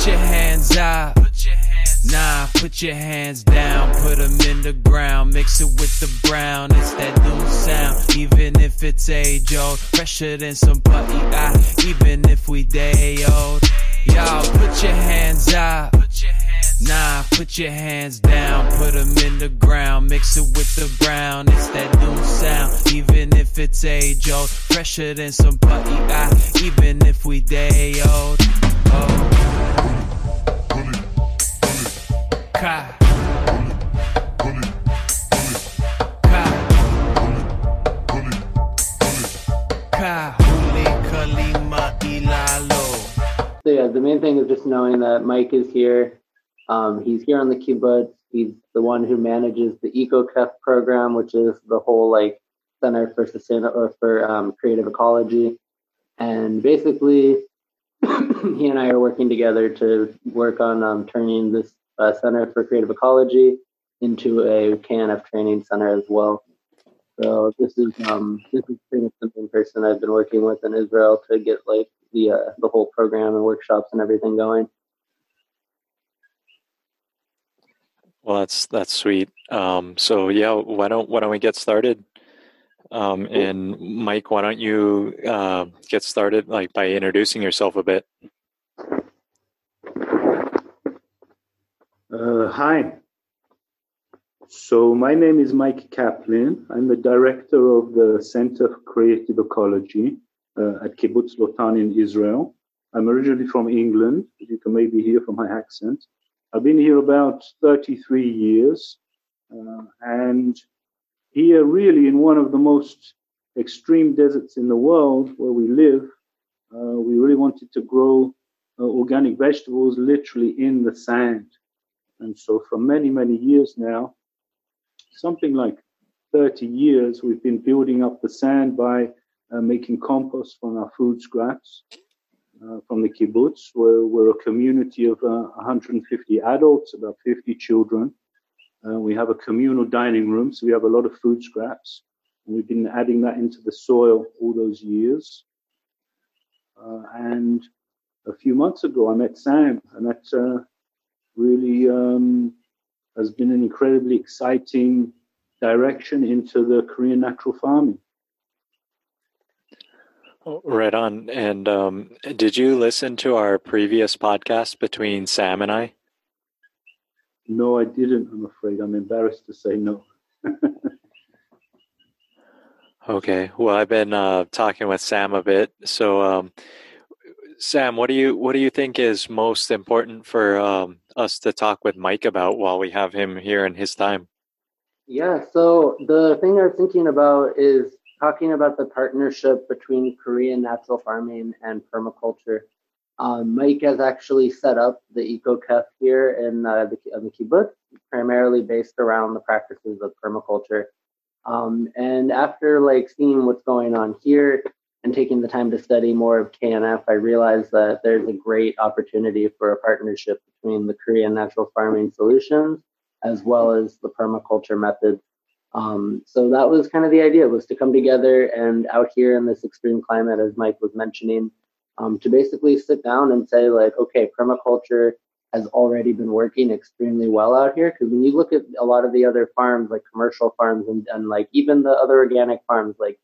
put your hands out. Nah, put your hands down, put them in the ground, mix it with the brown, it's that new sound. Even if it's age old, fresher than some putty eye, even if we day old. Y'all put your hands out. Nah, put your hands down, put them in the ground, mix it with the brown, it's that new sound. Even if it's age old, fresher than some putty eye, even if we day old. Oh. So yeah, the main thing is just knowing that Mike is here. Um, he's here on the kibbutz. He's the one who manages the EcoKef program, which is the whole like Center for Sustainable or for um, Creative Ecology. And basically, he and I are working together to work on um, turning this uh, Center for Creative Ecology into a KNF training center as well. So this is um, this is pretty much the main person I've been working with in Israel to get like the uh, the whole program and workshops and everything going. Well, that's that's sweet. Um, so yeah, why don't why don't we get started? Um, and Mike, why don't you uh, get started like by introducing yourself a bit? Uh, hi. So my name is Mike Kaplan. I'm the director of the Center for Creative Ecology uh, at Kibbutz Lotan in Israel. I'm originally from England, you can maybe hear from my accent. I've been here about 33 years, uh, and here, really, in one of the most extreme deserts in the world where we live, uh, we really wanted to grow uh, organic vegetables literally in the sand. And so, for many, many years now, something like 30 years, we've been building up the sand by uh, making compost from our food scraps uh, from the kibbutz. We're, we're a community of uh, 150 adults, about 50 children. Uh, we have a communal dining room, so we have a lot of food scraps. And we've been adding that into the soil all those years. Uh, and a few months ago, I met Sam, and that uh, really um, has been an incredibly exciting direction into the Korean natural farming. Oh, right on. And um, did you listen to our previous podcast between Sam and I? No, I didn't. I'm afraid. I'm embarrassed to say no. okay. Well, I've been uh, talking with Sam a bit. So, um, Sam, what do you what do you think is most important for um, us to talk with Mike about while we have him here in his time? Yeah. So the thing I was thinking about is talking about the partnership between Korean natural farming and permaculture. Um, Mike has actually set up the Eco EcoKef here in uh, the, uh, the kibbutz, primarily based around the practices of permaculture. Um, and after like seeing what's going on here and taking the time to study more of KNF, I realized that there's a great opportunity for a partnership between the Korean natural farming solutions as well as the permaculture methods um, so that was kind of the idea was to come together and out here in this extreme climate, as Mike was mentioning, um, to basically sit down and say like, okay, permaculture has already been working extremely well out here. Because when you look at a lot of the other farms, like commercial farms and, and like even the other organic farms, like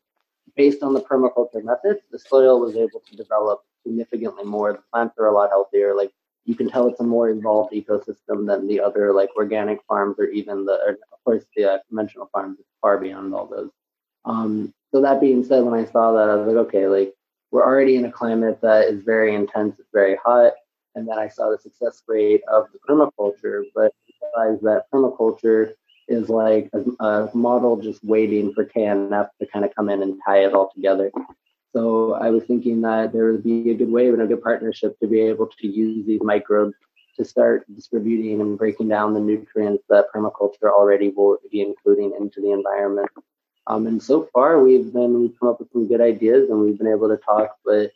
based on the permaculture methods, the soil was able to develop significantly more. The plants are a lot healthier. Like you can tell it's a more involved ecosystem than the other like organic farms or even the or of course the uh, conventional farms is far beyond all those um, so that being said when i saw that i was like okay like we're already in a climate that is very intense it's very hot and then i saw the success rate of the permaculture but realized that permaculture is like a, a model just waiting for knf to kind of come in and tie it all together so I was thinking that there would be a good way and a good partnership to be able to use these microbes to start distributing and breaking down the nutrients that permaculture already will be including into the environment. Um, and so far, we've been we've come up with some good ideas, and we've been able to talk But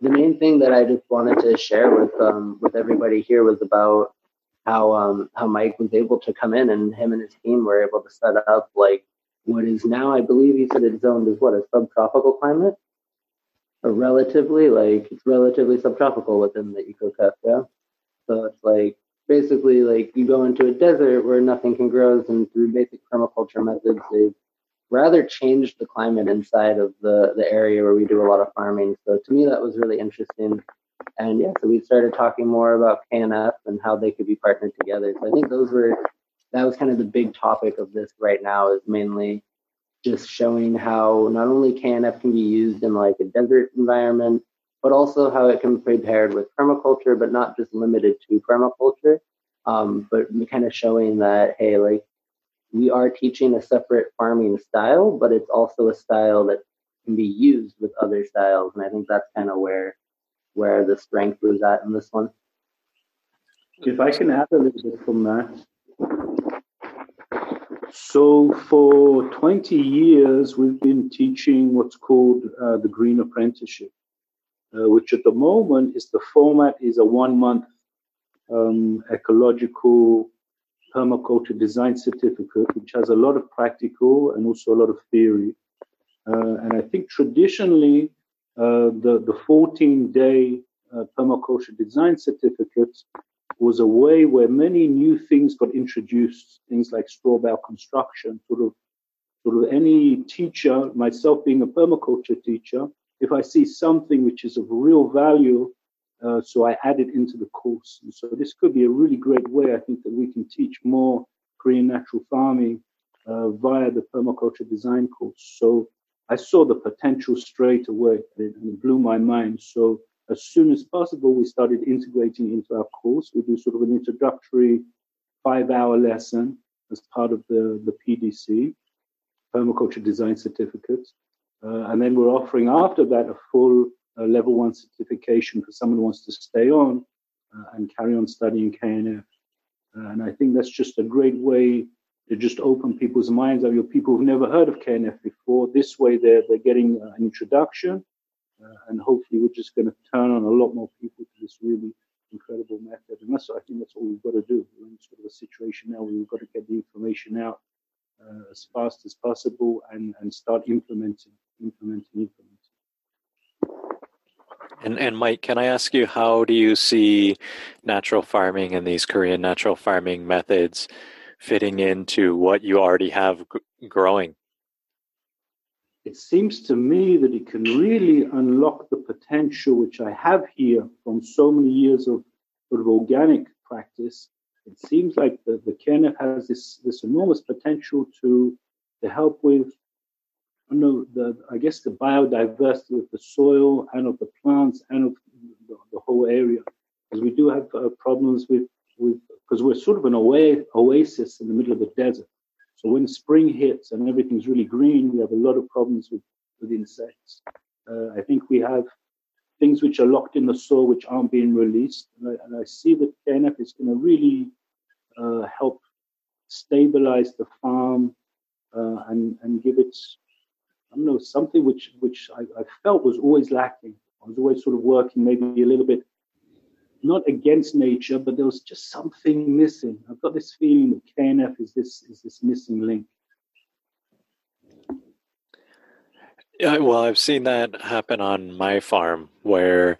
the main thing that I just wanted to share with um, with everybody here was about how um, how Mike was able to come in and him and his team were able to set up like what is now, I believe he said it's zoned as what a subtropical climate, or relatively like it's relatively subtropical within the EcoKef, yeah. So it's like basically like you go into a desert where nothing can grow, and through basic permaculture methods, they've rather changed the climate inside of the the area where we do a lot of farming. So to me, that was really interesting. And yeah, so we started talking more about KNF and how they could be partnered together. So I think those were that was kind of the big topic of this right now is mainly just showing how not only KNF can be used in like a desert environment, but also how it can be paired with permaculture, but not just limited to permaculture. Um, but kind of showing that hey, like we are teaching a separate farming style, but it's also a style that can be used with other styles, and I think that's kind of where where the strength was at in this one. If I can add a little bit from that. So, for 20 years, we've been teaching what's called uh, the Green Apprenticeship, uh, which at the moment is the format is a one month um, ecological permaculture design certificate, which has a lot of practical and also a lot of theory. Uh, and I think traditionally, uh, the, the 14 day uh, permaculture design certificate was a way where many new things got introduced, things like straw bale construction, sort of, sort of any teacher, myself being a permaculture teacher, if I see something which is of real value, uh, so I added into the course. And so this could be a really great way, I think, that we can teach more Korean natural farming uh, via the permaculture design course. So I saw the potential straight away and it blew my mind. So as soon as possible, we started integrating into our course. We do sort of an introductory five hour lesson as part of the, the PDC, Permaculture Design Certificate. Uh, and then we're offering after that a full uh, level one certification for someone who wants to stay on uh, and carry on studying KNF. Uh, and I think that's just a great way to just open people's minds. Of your people who've never heard of KNF before. This way, they're they're getting an introduction, uh, and hopefully, we're just going to turn on a lot more people to this really incredible method. And that's I think that's what we've got to do. We're in sort of a situation now where we've got to get the information out uh, as fast as possible and and start implementing, implementing, implementing. And, and Mike, can I ask you, how do you see natural farming and these Korean natural farming methods fitting into what you already have g- growing? It seems to me that it can really unlock the potential which I have here from so many years of sort of organic practice. It seems like the, the KNF has this, this enormous potential to, to help with know the I guess the biodiversity of the soil and of the plants and of the, the whole area, because we do have uh, problems with with because we're sort of an oasis in the middle of the desert. So when spring hits and everything's really green, we have a lot of problems with with insects. Uh, I think we have things which are locked in the soil which aren't being released, and I, and I see that KNF is going to really uh, help stabilize the farm uh, and and give it I don't know, something which which I, I, felt was always lacking. I was always sort of working maybe a little bit not against nature, but there was just something missing. I've got this feeling that KNF is this is this missing link. Yeah, well, I've seen that happen on my farm where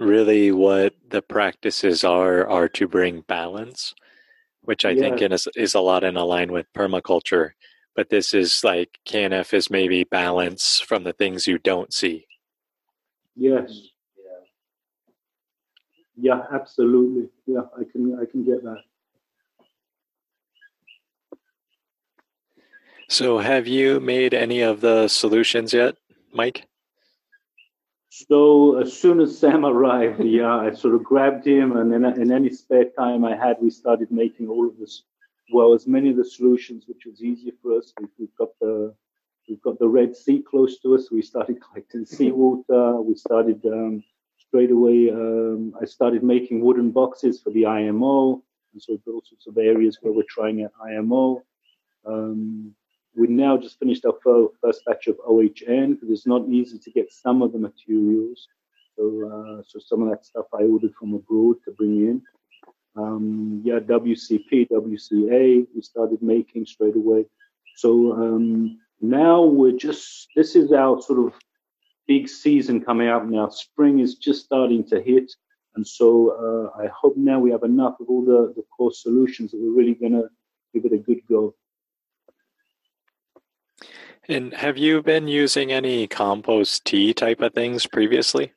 really what the practices are are to bring balance, which I yeah. think is, is a lot in line with permaculture but this is like KNF is maybe balance from the things you don't see. Yes. Yeah. Yeah, absolutely. Yeah, I can I can get that. So have you made any of the solutions yet, Mike? So as soon as Sam arrived, yeah, I sort of grabbed him, and then in any spare time I had, we started making all of this well as many of the solutions, which was easier for us. We've, we've got the we've got the Red Sea close to us. We started collecting seawater. We started um, straight away. Um, I started making wooden boxes for the IMO, and so we've got all sorts of areas where we're trying at IMO. Um, we now just finished our first batch of OHN because it's not easy to get some of the materials. So, uh, so some of that stuff I ordered from abroad to bring in. Um, yeah, WCP, WCA, we started making straight away. So um, now we're just, this is our sort of big season coming up now. Spring is just starting to hit. And so uh, I hope now we have enough of all the, the core solutions that we're really going to give it a good go. And have you been using any compost tea type of things previously?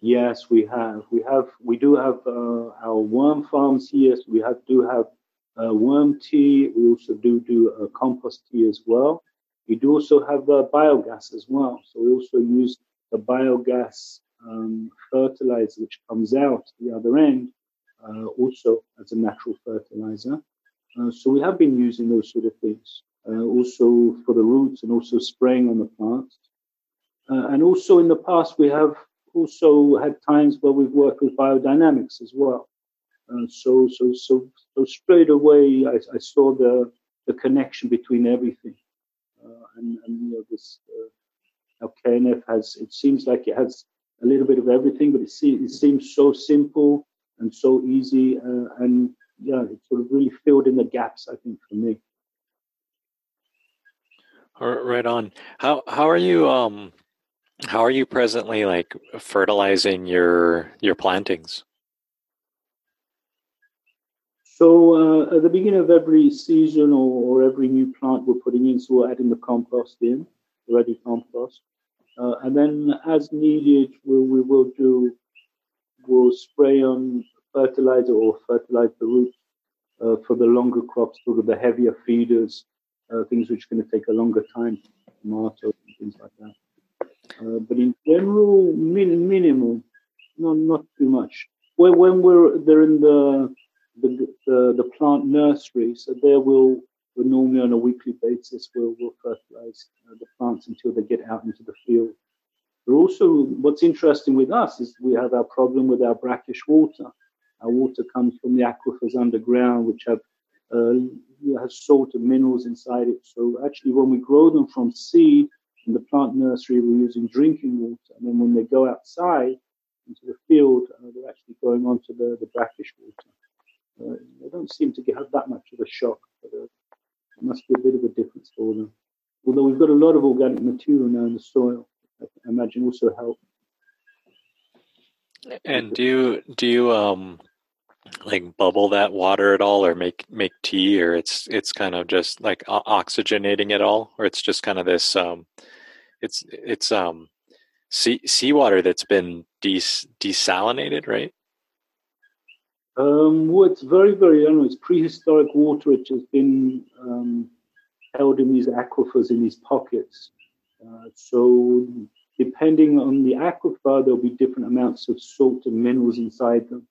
Yes, we have. We have. We do have uh, our worm farms. So we have do have uh, worm tea. We also do do uh, compost tea as well. We do also have uh, biogas as well. So we also use the biogas um, fertilizer which comes out the other end, uh, also as a natural fertilizer. Uh, so we have been using those sort of things, also for the roots and also spraying on the plants. And also in the past, we have also had times where we've worked with biodynamics as well. Uh, so, so, so, so straight away, I, I, saw the the connection between everything, uh, and, and you know this. Uh, KNF has. It seems like it has a little bit of everything, but it, it seems so simple and so easy, uh, and yeah, it sort of really filled in the gaps. I think for me. Right on. How how are you um how are you presently like fertilizing your your plantings? So uh, at the beginning of every season or, or, every new plant we're putting in, so we're adding the compost in, the ready compost. Uh, and then, as needed, we, we will do, we'll spray on fertilizer or fertilize the roots uh, for the longer crops, sort of the heavier feeders, uh, things which are going to take a longer time, tomatoes and things like that. Uh, but in general, min- minimal, not not too much. When when we're they're in the the, the, the plant nursery, so there we'll but normally on a weekly basis we'll, we'll fertilize uh, the plants until they get out into the field. But also, what's interesting with us is we have our problem with our brackish water. Our water comes from the aquifers underground, which have uh, has salt and minerals inside it. So actually, when we grow them from seed in the plant nursery, we're using drinking water, and then when they go outside into the field, uh, they're actually going onto the, the brackish water. Uh, they don't seem to have that much of a shock, but uh, it must be a bit of a difference for them. Although we've got a lot of organic material now in the soil, I imagine also help. And do you do you um like bubble that water at all, or make make tea, or it's it's kind of just like oxygenating it all, or it's just kind of this um, it's it's um sea seawater that's been des- desalinated, right? Um, well, it's very, very, know, it's prehistoric water which has been um, held in these aquifers, in these pockets. Uh, so, depending on the aquifer, there'll be different amounts of salt and minerals inside them.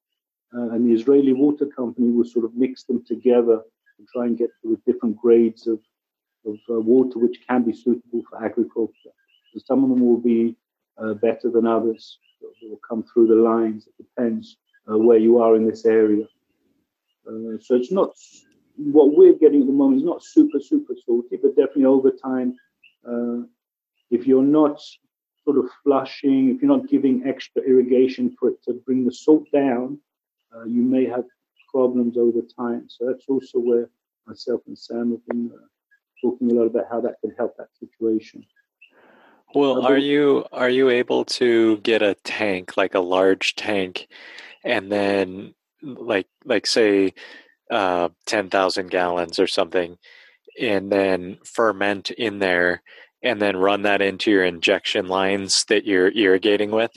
Uh, and the Israeli Water Company will sort of mix them together and try and get to different grades of, of uh, water which can be suitable for agriculture. So some of them will be uh, better than others. They will come through the lines. It depends uh, where you are in this area. Uh, so it's not what we're getting at the moment is not super super salty, but definitely over time, uh, if you're not sort of flushing, if you're not giving extra irrigation for it to bring the salt down, uh, you may have problems over time. So that's also where myself and Sam have been uh, talking a lot about how that can help that situation. Well, are you are you able to get a tank like a large tank and then like like say uh, 10,000 gallons or something and then ferment in there and then run that into your injection lines that you're irrigating with?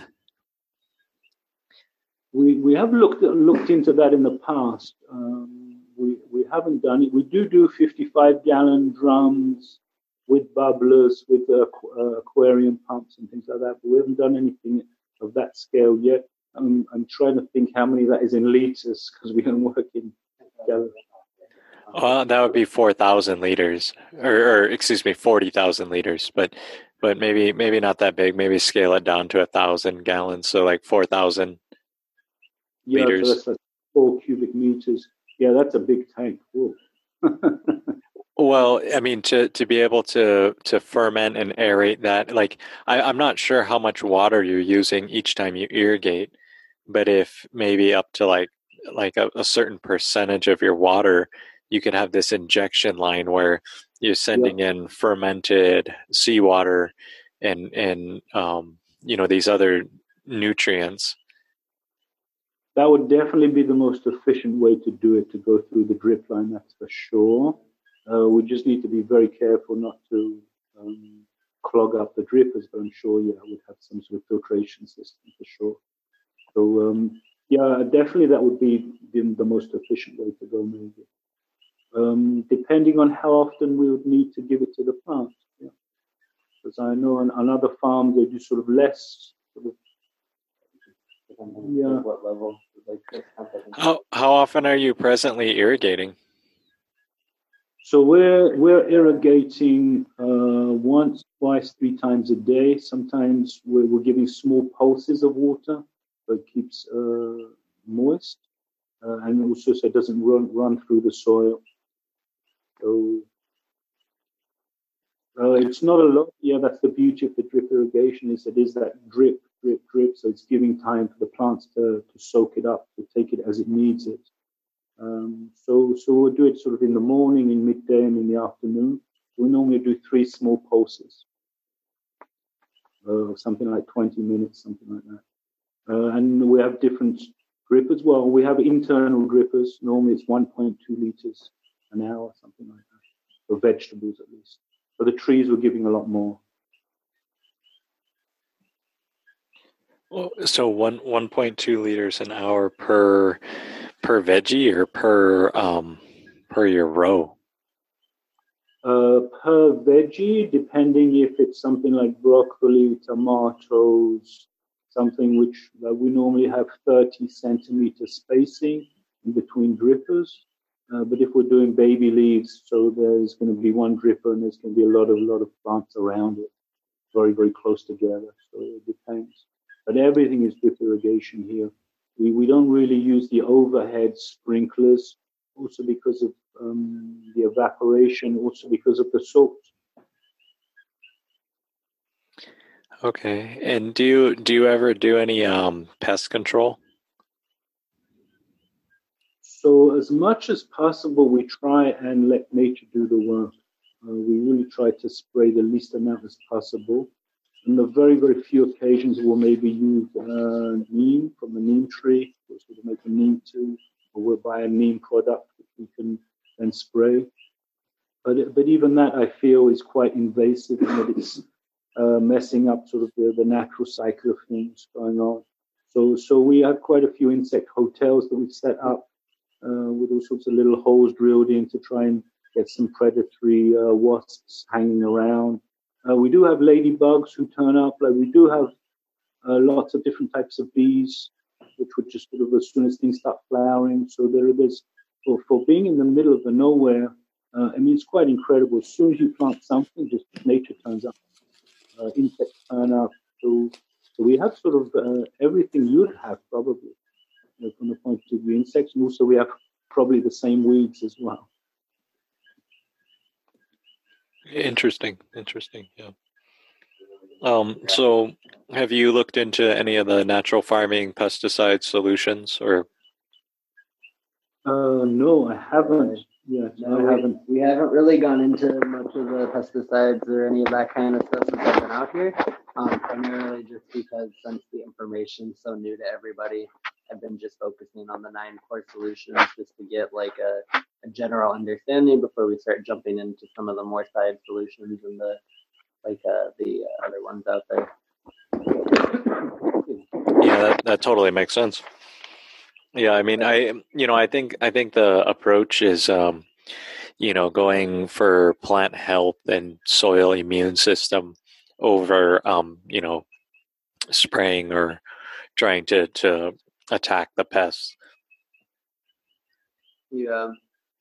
We, we have looked looked into that in the past. Um, we, we haven't done it. We do do 55 gallon drums with bubblers, with uh, aquarium pumps and things like that, but we haven't done anything of that scale yet. I'm, I'm trying to think how many that is in liters because we don't work in gallons. Well, that would be four thousand liters, or, or, excuse me, forty thousand liters. But but maybe maybe not that big. Maybe scale it down to a thousand gallons, so like four thousand yeah, liters. So that's like four cubic meters. Yeah, that's a big tank. Well, I mean, to to be able to to ferment and aerate that, like I, I'm not sure how much water you're using each time you irrigate, but if maybe up to like like a, a certain percentage of your water, you can have this injection line where you're sending yep. in fermented seawater and and um, you know these other nutrients. That would definitely be the most efficient way to do it to go through the drip line. That's for sure. Uh, we just need to be very careful not to um, clog up the drippers, but I'm sure yeah, would have some sort of filtration system for sure. So um, yeah, definitely that would be the, the, most efficient way to go, maybe. Um, depending on how often we would need to give it to the plant. Yeah. Because I know on, on other farms they do sort of less. Sort of, yeah. What level? How how often are you presently irrigating? So we're we're irrigating uh, once, twice, three times a day. Sometimes we're, we're giving small pulses of water, so it keeps uh, moist, uh, and also so it doesn't run run through the soil. So uh, it's not a lot. Yeah, that's the beauty of the drip irrigation is it is that drip, drip, drip. So it's giving time for the plants to to soak it up, to take it as it needs it. Um, so, so we'll do it sort of in the morning, in midday, and in the afternoon. We normally do three small pulses, uh, something like 20 minutes, something like that. Uh, and we have different drippers. Well, we have internal drippers. Normally it's 1.2 liters an hour, something like that, for vegetables at least. For the trees, we're giving a lot more. So one 1.2 liters an hour per per veggie or per um, per your row? Uh, per veggie, depending if it's something like broccoli, tomatoes, something which uh, we normally have 30 centimeter spacing in between drippers. Uh, but if we're doing baby leaves, so there's going to be one dripper and there's going to be a lot of lot of plants around it, very very close together. So it depends. But everything is drip irrigation here. We, we don't really use the overhead sprinklers, also because of um, the evaporation, also because of the salt. Okay, and do you do you ever do any um, pest control? So as much as possible, we try and let nature do the work. Uh, we really try to spray the least amount as possible. On the very, very few occasions, we'll maybe use uh, neem from the neem tree, which we make a neem tea, or we'll buy a neem product which we can then spray. But, but even that, I feel, is quite invasive in that it's uh, messing up sort of the, the natural cycle of things going on. So, so we have quite a few insect hotels that we've set up uh, with all sorts of little holes drilled in to try and get some predatory uh, wasps hanging around. Uh, we do have ladybugs who turn up. Like we do have uh, lots of different types of bees, which would just sort of as soon as things start flowering. So there, there is for, for being in the middle of the nowhere. Uh, I mean, it's quite incredible. As soon as you plant something, just nature turns up. Uh, insects turn up. So, so we have sort of uh, everything you'd have probably you know, from the point of view insects, and also we have probably the same weeds as well. Interesting. Interesting. Yeah. Um, so, have you looked into any of the natural farming pesticide solutions, or? Uh, no, I haven't. Yeah, no, I haven't. We, we haven't really gone into much of the pesticides or any of that kind of stuff since I've been out here. Um, primarily just because since the information's so new to everybody, I've been just focusing on the nine core solutions just to get like a a general understanding before we start jumping into some of the more side solutions and the like uh, the uh, other ones out there. Yeah, that, that totally makes sense. Yeah, I mean, I you know, I think I think the approach is, um, you know, going for plant health and soil immune system over, um, you know, spraying or trying to to attack the pests. Yeah,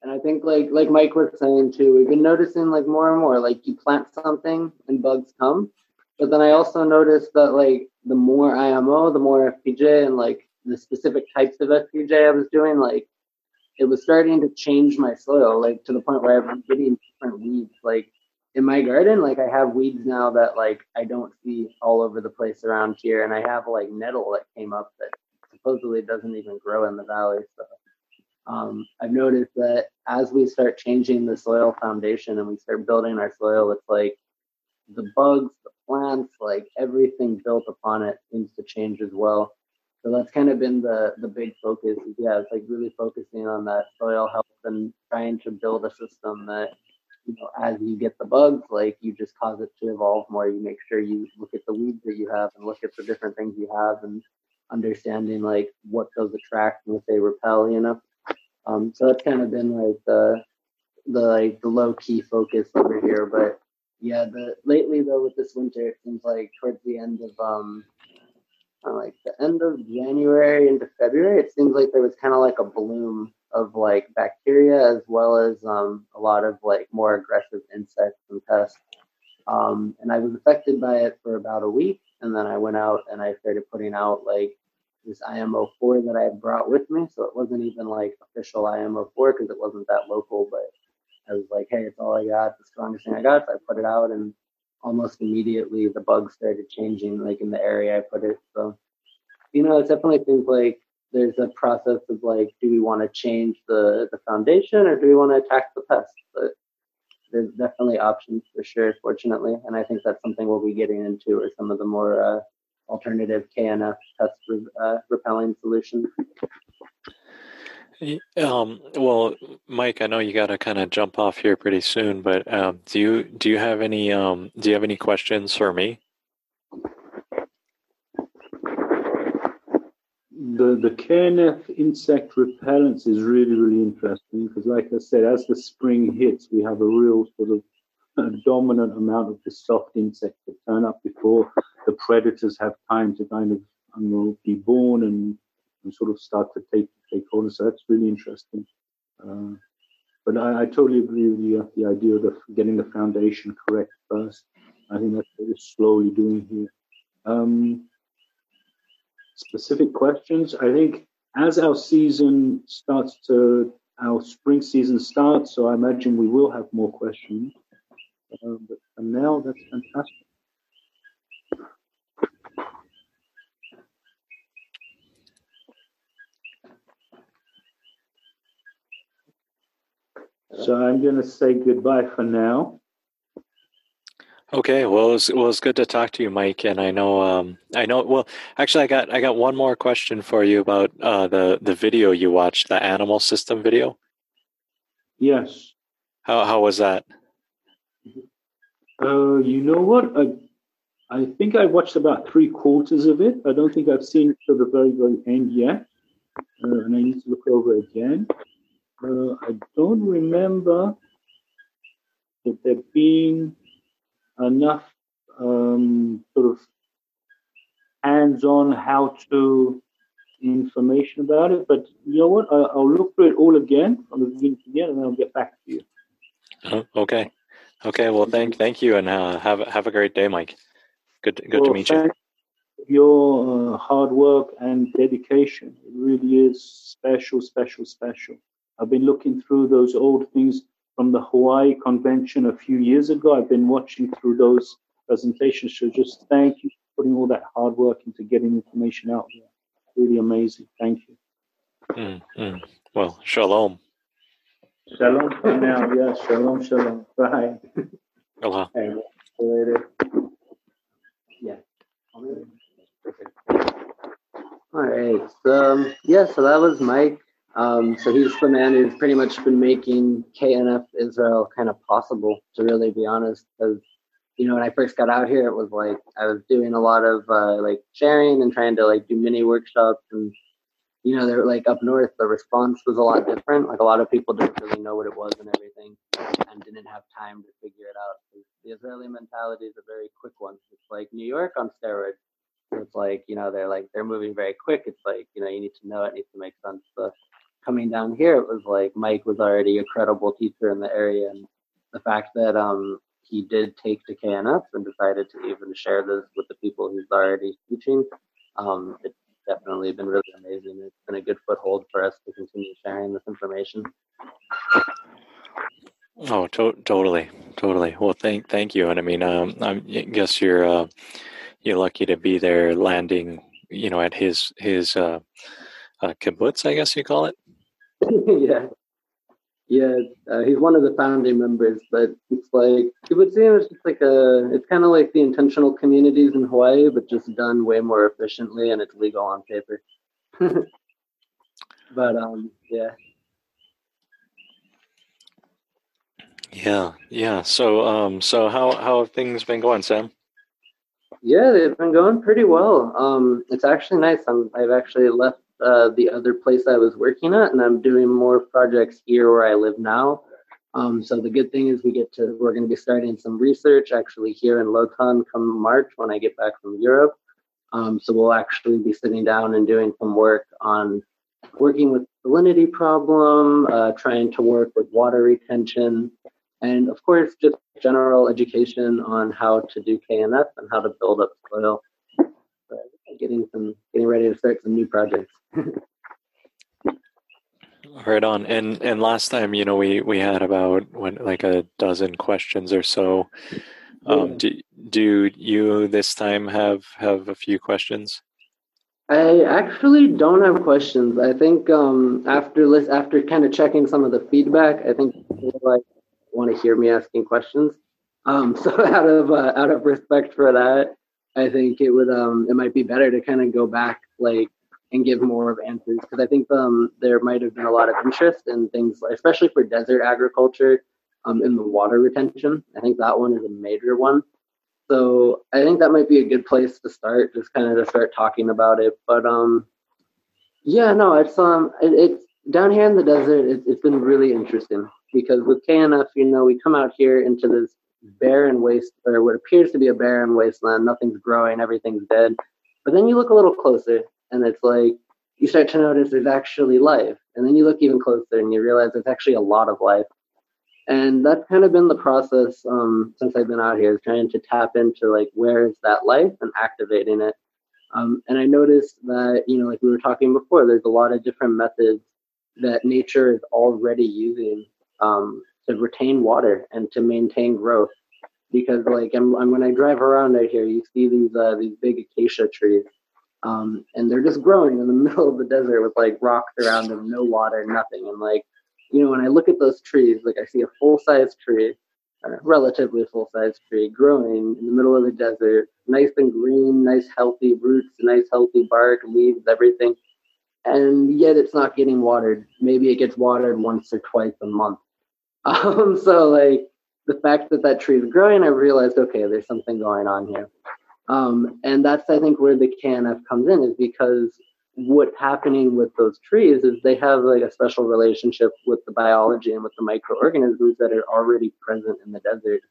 and I think like like Mike was saying too, we've been noticing like more and more like you plant something and bugs come. But then I also noticed that like the more IMO, the more FPJ and like the specific types of FPJ I was doing, like it was starting to change my soil, like to the point where I'm getting different weeds. Like in my garden, like I have weeds now that like I don't see all over the place around here, and I have like nettle that came up that supposedly doesn't even grow in the valley. So um, I've noticed that as we start changing the soil foundation and we start building our soil, it's like the bugs, the plants, like everything built upon it seems to change as well. So that's kind of been the the big focus. Yeah, it's like really focusing on that soil health and trying to build a system that you know as you get the bugs, like you just cause it to evolve more. You make sure you look at the weeds that you have and look at the different things you have and understanding like what those attract and what they repel. You know. Um, so that's kind of been like the the like the low key focus over here. But yeah, the lately though with this winter, it seems like towards the end of um like the end of January into February, it seems like there was kind of like a bloom of like bacteria as well as um, a lot of like more aggressive insects and pests. Um, and I was affected by it for about a week, and then I went out and I started putting out like this IMO4 that I brought with me. So it wasn't even like official IMO4 because it wasn't that local, but I was like, hey, it's all I got, the strongest thing I got. So I put it out and almost immediately the bugs started changing like in the area I put it. So, you know, it's definitely things like there's a process of like, do we want to change the, the foundation or do we want to attack the pest? But there's definitely options for sure, fortunately. And I think that's something we'll be getting into or some of the more uh, alternative KNF pest uh, repelling solution? Um, well, Mike, I know you got to kind of jump off here pretty soon, but um, do you do you have any um, do you have any questions for me? The the KNF insect repellents is really really interesting because, like I said, as the spring hits, we have a real sort of a dominant amount of the soft insects that turn up before the predators have time to kind of I know, be born and, and sort of start to take take hold. So that's really interesting. Uh, but I, I, totally agree with you. The idea of getting the foundation correct first. I think that's what we're slowly doing here. Um, specific questions. I think as our season starts to, our spring season starts, so I imagine we will have more questions. Uh, but for now, that's fantastic. So I'm going to say goodbye for now. Okay, well, it was, well, it's good to talk to you, Mike. And I know, um, I know. Well, actually, I got I got one more question for you about uh, the the video you watched, the animal system video. Yes. How how was that? Uh, you know what? I I think I watched about three quarters of it. I don't think I've seen it to the very very end yet, uh, and I need to look over again. Uh, I don't remember that there being enough um, sort of hands-on how-to information about it. But you know what? I, will look through it all again from the beginning to the end, and then I'll get back to you. Oh, okay. Okay. Well, thank thank you, and uh, have have a great day, Mike. Good good well, to meet you. Your uh, hard work and dedication. It really is special, special, special. I've been looking through those old things from the Hawaii convention a few years ago. I've been watching through those presentations. So just thank you for putting all that hard work into getting information out there. Really amazing. Thank you. Mm-hmm. Well, shalom. Shalom for now. Yeah, shalom, shalom. Bye. Aloha. Hey, later. Yeah. All right. So, um, yeah, so that was Mike. Um, so he's the man who's pretty much been making KNF Israel kind of possible, to really be honest. Because, you know, when I first got out here, it was like I was doing a lot of uh, like sharing and trying to like do mini workshops. And, you know, they're like up north, the response was a lot different. Like a lot of people didn't really know what it was and everything and didn't have time to figure it out. The Israeli mentality is a very quick one. It's like New York on steroids. It's like, you know, they're like, they're moving very quick. It's like, you know, you need to know it, needs to make sense. So, coming down here, it was like Mike was already a credible teacher in the area, and the fact that um he did take to KNF and decided to even share this with the people he's already teaching, um, it definitely been really amazing. It's been a good foothold for us to continue sharing this information. Oh, to- totally, totally. Well, thank thank you. And I mean, um, I guess you're uh, you're lucky to be there, landing, you know, at his his uh, uh, kibbutz, I guess you call it. yeah, yeah. Uh, he's one of the founding members, but it's like kibbutzim is just like a. It's kind of like the intentional communities in Hawaii, but just done way more efficiently, and it's legal on paper. but um, yeah. Yeah, yeah. So, um, so how how have things been going, Sam? Yeah, they've been going pretty well. Um, it's actually nice. I'm I've actually left uh, the other place I was working at, and I'm doing more projects here where I live now. Um, so the good thing is we get to we're going to be starting some research actually here in Lotan come March when I get back from Europe. Um, so we'll actually be sitting down and doing some work on working with salinity problem, uh, trying to work with water retention, and of course, just general education on how to do KNF and how to build up soil. Getting some, getting ready to start some new projects. right on. And and last time, you know, we we had about what like a dozen questions or so. Um, do do you this time have have a few questions? I actually don't have questions. I think um, after list after kind of checking some of the feedback, I think people like want to hear me asking questions. Um, so out of uh, out of respect for that, I think it would um, it might be better to kind of go back like and give more of answers because I think um, there might have been a lot of interest in things, especially for desert agriculture, um, in the water retention. I think that one is a major one. So I think that might be a good place to start, just kind of to start talking about it. But um, yeah, no, it's um, it, it's down here in the desert. It, it's been really interesting because with KNF, you know, we come out here into this barren waste, or what appears to be a barren wasteland. Nothing's growing, everything's dead. But then you look a little closer, and it's like you start to notice there's actually life. And then you look even closer, and you realize there's actually a lot of life. And that's kind of been the process um, since I've been out here, trying to tap into like where is that life and activating it. Um, and I noticed that you know, like we were talking before, there's a lot of different methods that nature is already using um, retain water and to maintain growth. Because like I'm, I'm, when I drive around out here, you see these uh, these big acacia trees, um, and they're just growing in the middle of the desert with like rocks around them, no water, nothing. And like you know, when I look at those trees, like I see a full size tree, a relatively full size tree, growing in the middle of the desert, nice and green, nice healthy roots, nice healthy bark, leaves, everything. And yet it's not getting watered. Maybe it gets watered once or twice a month. Um, so like the fact that that tree is growing, I realized, okay, there's something going on here. Um, and that's, I think, where the KNF comes in is because what's happening with those trees is they have like a special relationship with the biology and with the microorganisms that are already present in the desert.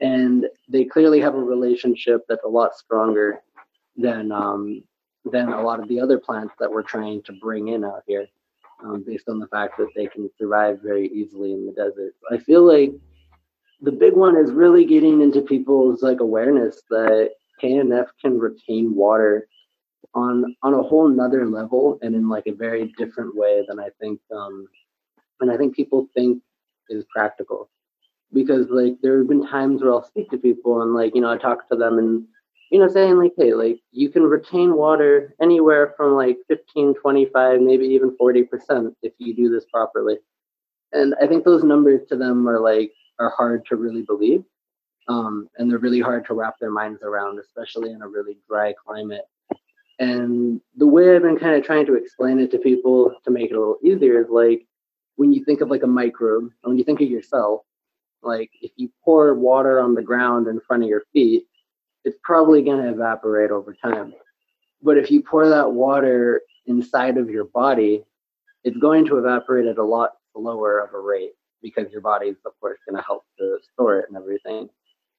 And they clearly have a relationship that's a lot stronger than um, than a lot of the other plants that we're trying to bring in out here um, based on the fact that they can survive very easily in the desert. I feel like the big one is really getting into people's like awareness that KNF can retain water on on a whole nother level and in like a very different way than I think um and I think people think is practical. Because like there have been times where I'll speak to people and like, you know, I talk to them and you know, saying like, hey, like you can retain water anywhere from like 15, 25, maybe even 40% if you do this properly. And I think those numbers to them are like, are hard to really believe. Um, and they're really hard to wrap their minds around, especially in a really dry climate. And the way I've been kind of trying to explain it to people to make it a little easier is like when you think of like a microbe, when you think of yourself, like if you pour water on the ground in front of your feet, it's probably going to evaporate over time. But if you pour that water inside of your body, it's going to evaporate at a lot slower of a rate because your body is, of course, going to help to store it and everything.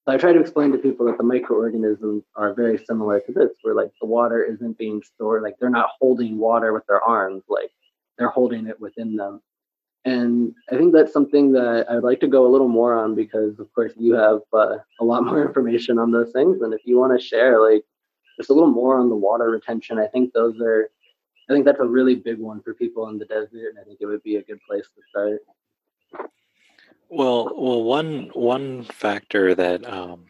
So I try to explain to people that the microorganisms are very similar to this, where like the water isn't being stored, like they're not holding water with their arms, like they're holding it within them. And I think that's something that I'd like to go a little more on because, of course, you have uh, a lot more information on those things. And if you want to share, like, just a little more on the water retention. I think those are, I think that's a really big one for people in the desert, and I think it would be a good place to start. Well, well, one one factor that um,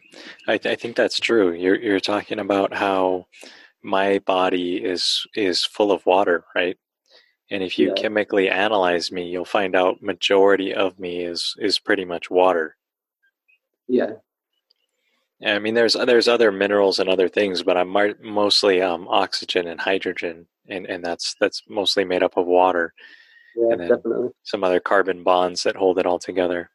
I, th- I think that's true. You're you're talking about how my body is is full of water, right? And if you yeah. chemically analyze me, you'll find out majority of me is is pretty much water. Yeah. I mean, there's there's other minerals and other things, but I'm mar- mostly um, oxygen and hydrogen, and, and that's that's mostly made up of water. Yeah, and definitely. Some other carbon bonds that hold it all together.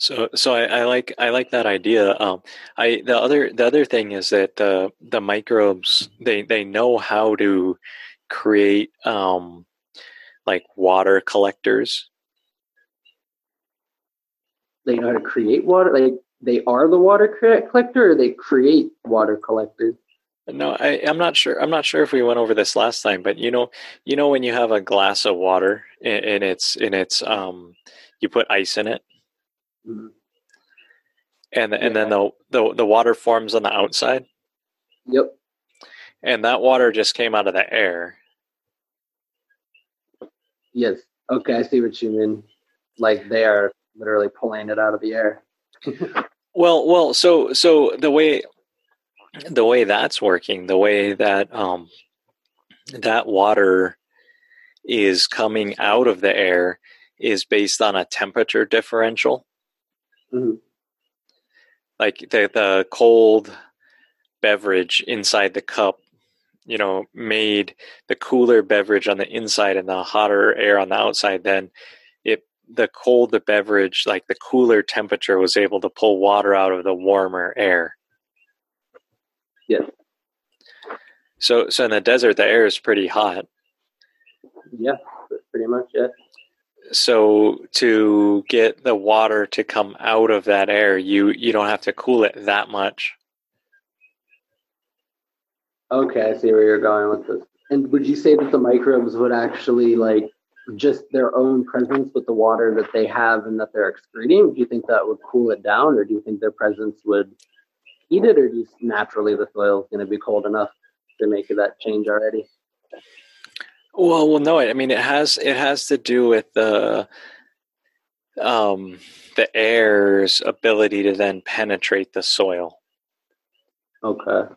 So, so I, I like I like that idea. Um, I the other the other thing is that the the microbes they they know how to create um, like water collectors. They know how to create water. Like they are the water collector, or they create water collectors. No, I, I'm not sure. I'm not sure if we went over this last time, but you know, you know when you have a glass of water and, and it's and it's um, you put ice in it, mm-hmm. and and then the, the the water forms on the outside. Yep. And that water just came out of the air. Yes. Okay, I see what you mean. Like they are literally pulling it out of the air. well, well, so so the way the way that's working, the way that um, that water is coming out of the air is based on a temperature differential. Mm-hmm. Like the the cold beverage inside the cup, you know, made the cooler beverage on the inside and the hotter air on the outside. Then it the cold the beverage, like the cooler temperature, was able to pull water out of the warmer air. Yes. So, so in the desert, the air is pretty hot. Yeah, pretty much. Yeah. So to get the water to come out of that air, you you don't have to cool it that much. Okay, I see where you're going with this. And would you say that the microbes would actually like just their own presence with the water that they have and that they're excreting? Do you think that would cool it down, or do you think their presence would heat it, or just naturally the soil is going to be cold enough to make that change already? Well, well, no. I mean, it has it has to do with the um, the air's ability to then penetrate the soil. Okay.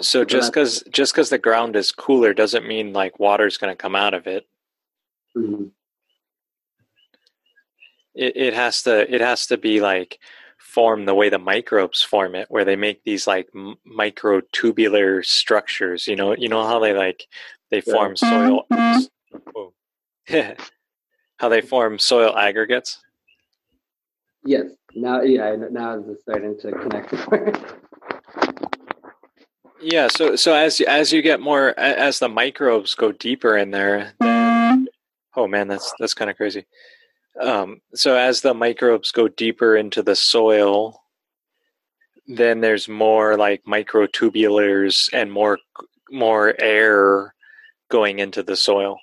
So just because just because the ground is cooler doesn't mean like water's going to come out of it. Mm-hmm. It it has to it has to be like form the way the microbes form it where they make these like m- microtubular structures you know you know how they like they form mm-hmm, soil mm-hmm. how they form soil aggregates? Yes now yeah now it's starting to connect yeah so so as as you get more as the microbes go deeper in there then, mm-hmm. oh man that's that's kind of crazy um, so as the microbes go deeper into the soil, then there's more like microtubulars and more more air going into the soil.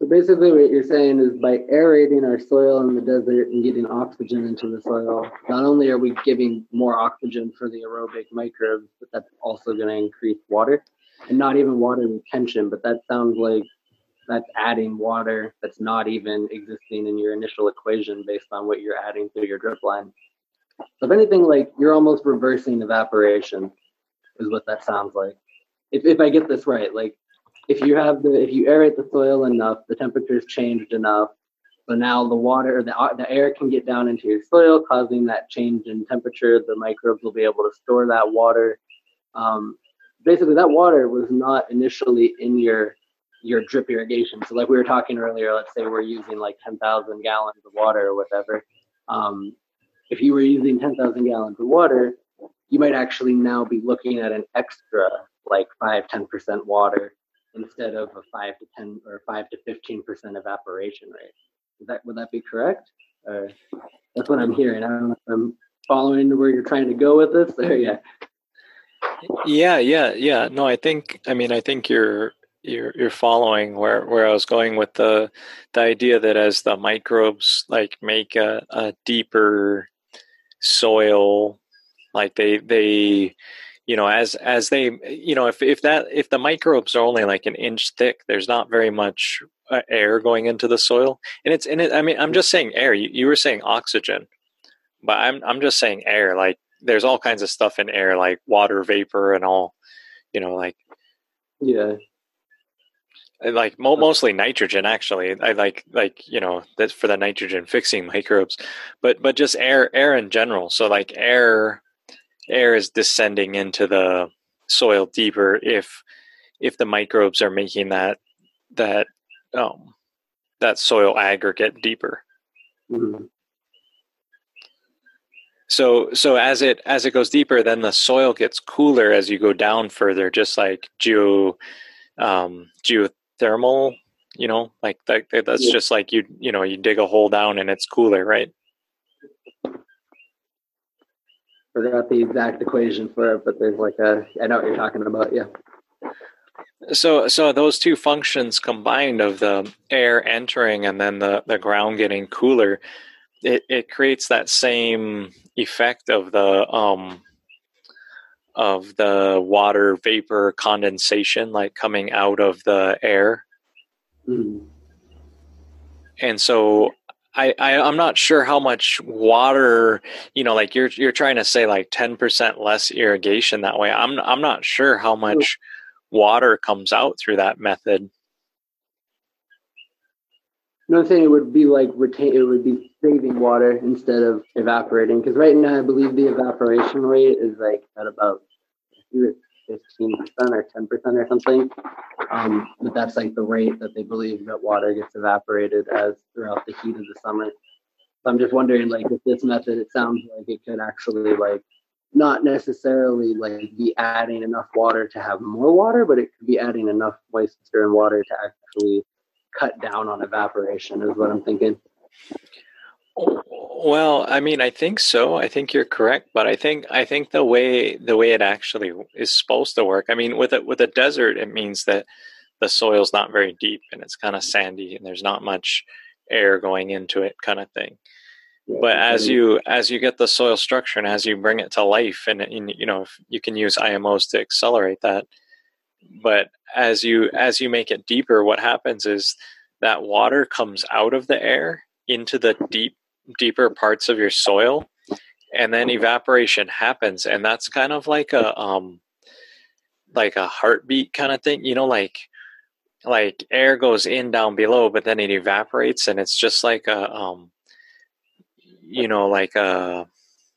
So basically, what you're saying is by aerating our soil in the desert and getting oxygen into the soil, not only are we giving more oxygen for the aerobic microbes, but that's also going to increase water and not even water retention. But that sounds like that's adding water that's not even existing in your initial equation based on what you're adding through your drip line. So if anything, like you're almost reversing evaporation, is what that sounds like. If if I get this right, like if you have the if you aerate the soil enough, the temperature's changed enough, so now the water the the air can get down into your soil, causing that change in temperature. The microbes will be able to store that water. Um, basically, that water was not initially in your your drip irrigation. So like we were talking earlier, let's say we're using like 10,000 gallons of water or whatever. Um, if you were using 10,000 gallons of water, you might actually now be looking at an extra like 5 10% water instead of a 5 to 10 or 5 to 15% evaporation rate. Is that would that be correct? Or that's what I'm hearing. I don't know if I'm following where you're trying to go with this. Yeah. Yeah, yeah, yeah. No, I think. I mean, I think you're you're you're following where where I was going with the the idea that as the microbes like make a, a deeper soil like they they you know as as they you know if if that if the microbes are only like an inch thick there's not very much uh, air going into the soil. And it's in it i mean i'm just saying air. You, you were saying oxygen. But i'm i'm just saying air. Like there's all kinds of stuff in air like water vapor and all you know like yeah like mo- mostly nitrogen actually. I like like you know that's for the nitrogen fixing microbes. But but just air air in general. So like air air is descending into the soil deeper if if the microbes are making that that um that soil aggregate deeper. Mm-hmm. so so as it as it goes deeper then the soil gets cooler as you go down further just like geo um geothermal you know like that that's yeah. just like you you know you dig a hole down and it's cooler right forgot the exact equation for it, but there's like a I know what you're talking about. Yeah. So so those two functions combined of the air entering and then the the ground getting cooler, it it creates that same effect of the um of the water vapor condensation like coming out of the air. Mm-hmm. And so I, I I'm not sure how much water you know like you're you're trying to say like 10% less irrigation that way. I'm I'm not sure how much water comes out through that method. No, I'm saying it would be like retain. It would be saving water instead of evaporating. Because right now, I believe the evaporation rate is like at about fifteen percent or ten percent or something. Um, but that's like the rate that they believe that water gets evaporated as throughout the heat of the summer. So I'm just wondering, like, with this method, it sounds like it could actually like not necessarily like be adding enough water to have more water, but it could be adding enough moisture and water to actually cut down on evaporation. Is what I'm thinking. Well, I mean, I think so. I think you're correct, but I think I think the way the way it actually is supposed to work. I mean, with it with a desert, it means that the soil's not very deep and it's kind of sandy and there's not much air going into it, kind of thing. But as you as you get the soil structure and as you bring it to life, and, and you know, you can use IMOs to accelerate that. But as you as you make it deeper, what happens is that water comes out of the air into the deep deeper parts of your soil and then evaporation happens and that's kind of like a um like a heartbeat kind of thing you know like like air goes in down below but then it evaporates and it's just like a um you know like a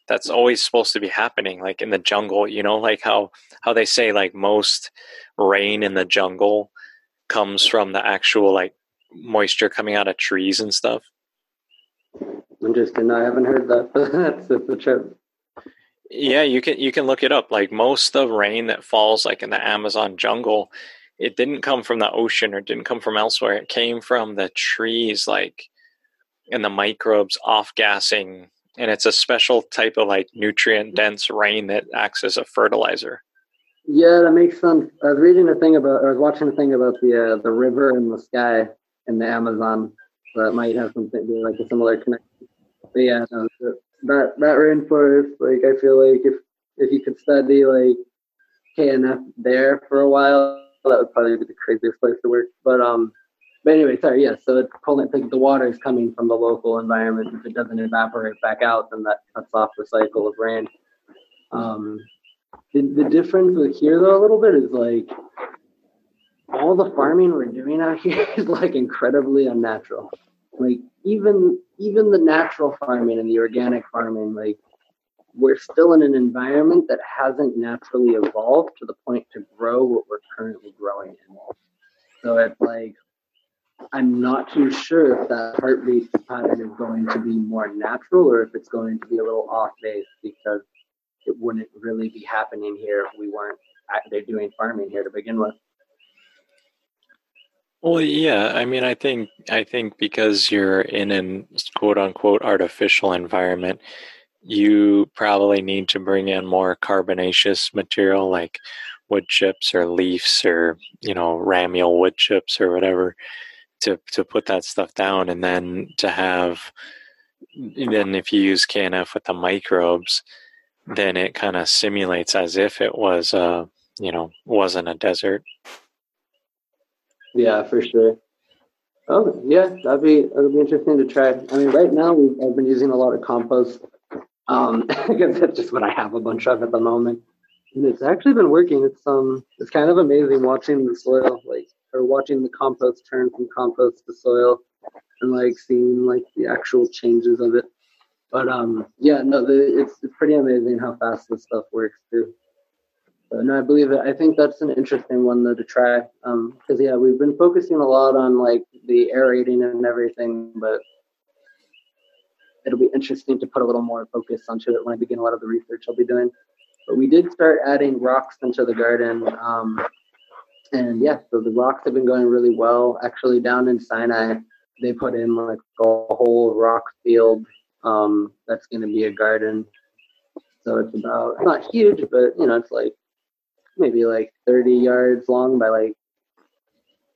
that's always supposed to be happening like in the jungle you know like how how they say like most rain in the jungle comes from the actual like moisture coming out of trees and stuff I'm just kidding. I haven't heard that. that's the trip. Yeah, you can you can look it up. Like most of the rain that falls like in the Amazon jungle, it didn't come from the ocean or didn't come from elsewhere. It came from the trees like and the microbes off gassing and it's a special type of like nutrient dense rain that acts as a fertilizer. Yeah, that makes sense. I was reading a thing about, I was watching a thing about the uh, the river and the sky in the Amazon. So it might have something like a similar connection. But yeah, no, that that rainforest, like I feel like if if you could study like KNF there for a while, that would probably be the craziest place to work. But um, but anyway, sorry, yeah. So it's pulling like the water is coming from the local environment. If it doesn't evaporate back out, then that cuts off the cycle of rain. Um, the, the difference with here though a little bit is like all the farming we're doing out here is like incredibly unnatural. Like even even the natural farming and the organic farming, like we're still in an environment that hasn't naturally evolved to the point to grow what we're currently growing in. So it's like I'm not too sure if that heartbeat pattern is going to be more natural or if it's going to be a little off base because it wouldn't really be happening here if we weren't they're doing farming here to begin with. Well, yeah, I mean, I think I think because you're in an quote unquote artificial environment, you probably need to bring in more carbonaceous material like wood chips or leaves or you know ramial wood chips or whatever to to put that stuff down, and then to have then if you use KNF with the microbes, then it kind of simulates as if it was, uh, you know, wasn't a desert. Yeah, for sure. Oh, yeah, that'd be that'd be interesting to try. I mean, right now I've been using a lot of compost um, because that's just what I have a bunch of at the moment, and it's actually been working. It's um, it's kind of amazing watching the soil, like or watching the compost turn from compost to soil, and like seeing like the actual changes of it. But um, yeah, no, the, it's it's pretty amazing how fast this stuff works too. But no, I believe it. I think that's an interesting one though to try. Um, because yeah, we've been focusing a lot on like the aerating and everything, but it'll be interesting to put a little more focus onto it when I begin a lot of the research I'll be doing. But we did start adding rocks into the garden. Um, and yeah, so the rocks have been going really well. Actually, down in Sinai, they put in like a whole rock field um, that's going to be a garden. So it's about not huge, but you know, it's like maybe like 30 yards long by like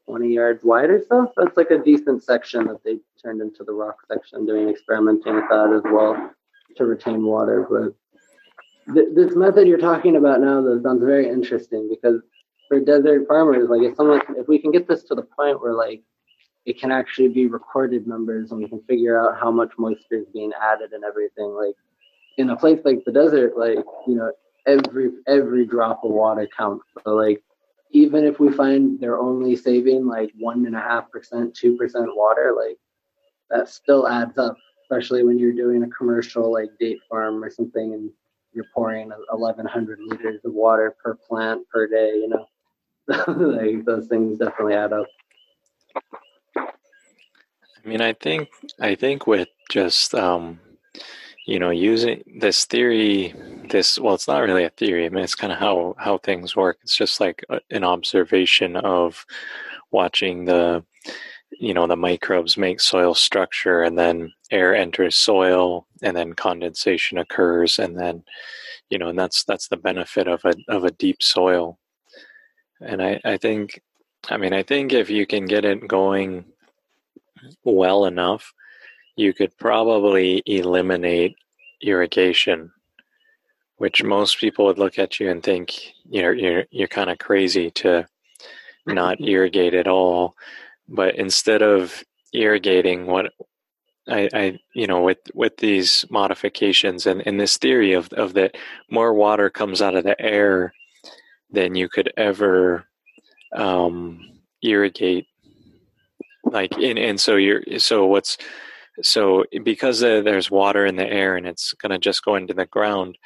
20 yards wide or so. It's like a decent section that they turned into the rock section, doing experimenting with that as well to retain water. But th- this method you're talking about now that sounds very interesting because for desert farmers, like if someone, if we can get this to the point where like it can actually be recorded numbers and we can figure out how much moisture is being added and everything, like in a place like the desert, like you know, every every drop of water counts. So like even if we find they're only saving like one and a half percent, two percent water, like that still adds up, especially when you're doing a commercial like date farm or something and you're pouring 1100 liters of water per plant per day, you know, like those things definitely add up. I mean, I think, I think with just, um, you know, using this theory, this well, it's not really a theory. I mean, it's kind of how how things work. It's just like a, an observation of watching the, you know, the microbes make soil structure, and then air enters soil, and then condensation occurs, and then, you know, and that's that's the benefit of a of a deep soil. And I I think, I mean, I think if you can get it going well enough you could probably eliminate irrigation, which most people would look at you and think you're you're you're kind of crazy to not irrigate at all. But instead of irrigating, what I, I you know with with these modifications and, and this theory of of that more water comes out of the air than you could ever um, irrigate like and, and so you're so what's so because there's water in the air and it's going to just go into the ground,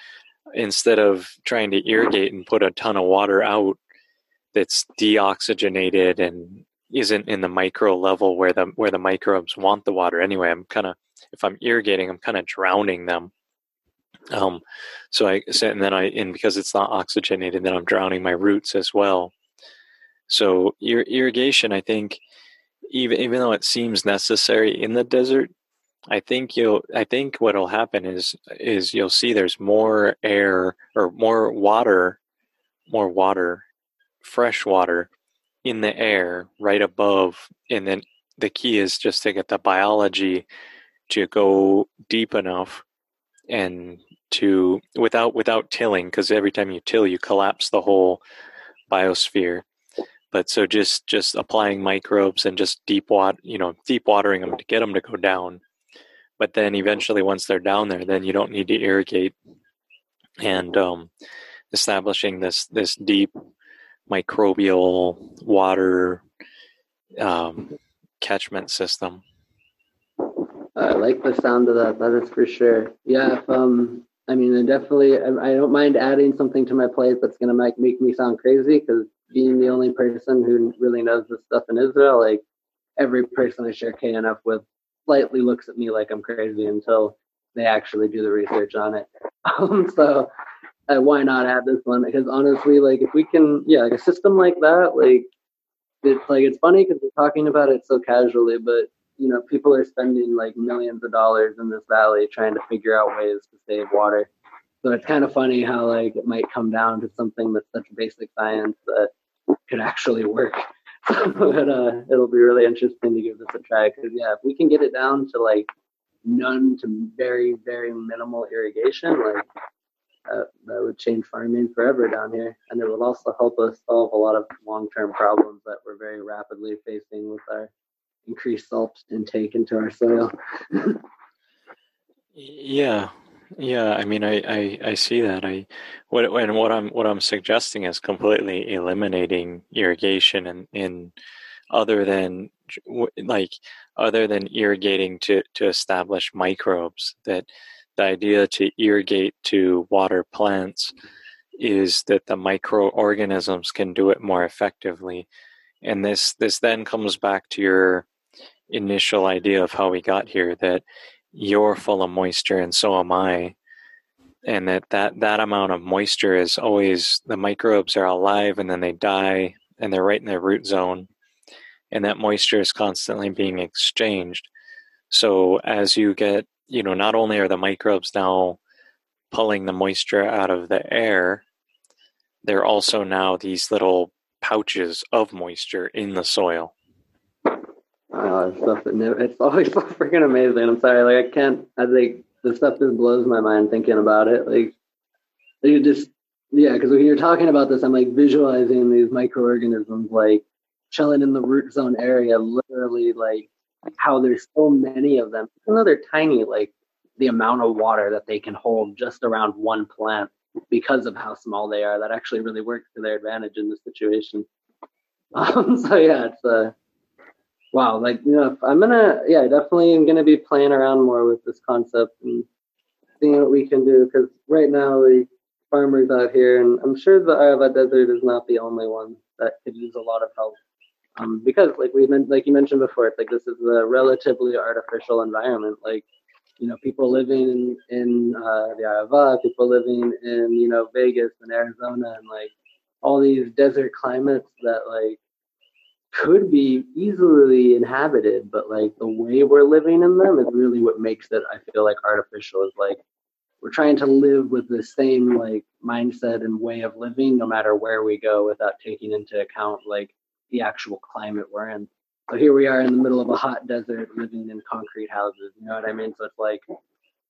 instead of trying to irrigate and put a ton of water out that's deoxygenated and isn't in the micro level where the where the microbes want the water anyway. I'm kind of if I'm irrigating, I'm kind of drowning them. Um, so I and then I and because it's not oxygenated, then I'm drowning my roots as well. So ir- irrigation, I think, even even though it seems necessary in the desert, I think you'll I think what'll happen is is you'll see there's more air or more water, more water, fresh water in the air right above. And then the key is just to get the biology to go deep enough and to without without tilling because every time you till you collapse the whole biosphere but so just just applying microbes and just deep water you know deep watering them to get them to go down. But then eventually once they're down there then you don't need to irrigate and um, establishing this this deep microbial water um, catchment system. I like the sound of that that is for sure. Yeah if, um i mean I definitely I, don't mind adding something to my plate that's going to make, make me sound crazy because being the only person who really knows this stuff in israel like every person i share knf with slightly looks at me like I'm crazy until they actually do the research on it. Um, so uh, why not add this one? Because honestly, like if we can, yeah, like a system like that, like it's like it's funny because we're talking about it so casually, but you know, people are spending like millions of dollars in this valley trying to figure out ways to save water. So it's kind of funny how like it might come down to something that's such basic science that could actually work. but uh, it'll be really interesting to give this a try because yeah, if we can get it down to like none to very very minimal irrigation, like that, that would change farming forever down here, and it would also help us solve a lot of long term problems that we're very rapidly facing with our increased salt intake into our soil. yeah, yeah. I mean, I, I, I see that. I what and what I'm what I'm suggesting is completely eliminating irrigation and in other than like other than irrigating to to establish microbes that the idea to irrigate to water plants is that the microorganisms can do it more effectively and this this then comes back to your initial idea of how we got here that you're full of moisture and so am I. And that that that amount of moisture is always the microbes are alive and then they die and they're right in their root zone. And that moisture is constantly being exchanged. So as you get you know not only are the microbes now pulling the moisture out of the air they're also now these little pouches of moisture in the soil Stuff that never, it's always so freaking amazing. I'm sorry, like I can't. I think the stuff just blows my mind thinking about it. Like you just, yeah, because when you're talking about this, I'm like visualizing these microorganisms like chilling in the root zone area, literally like how there's so many of them. Even they're tiny, like the amount of water that they can hold just around one plant because of how small they are, that actually really works to their advantage in this situation. Um, so yeah, it's uh wow, like you know, I'm gonna yeah, definitely am gonna be playing around more with this concept and seeing what we can do because right now the farmers out here, and I'm sure the Arava Desert is not the only one that could use a lot of help. Um, because like we meant, like you mentioned before, it's like this is a relatively artificial environment. Like you know, people living in in uh, the Arava, people living in you know Vegas and Arizona, and like all these desert climates that like could be easily inhabited, but like the way we're living in them is really what makes it, I feel like, artificial. Is like we're trying to live with the same like mindset and way of living no matter where we go without taking into account like the actual climate we're in. So here we are in the middle of a hot desert living in concrete houses. You know what I mean? So it's like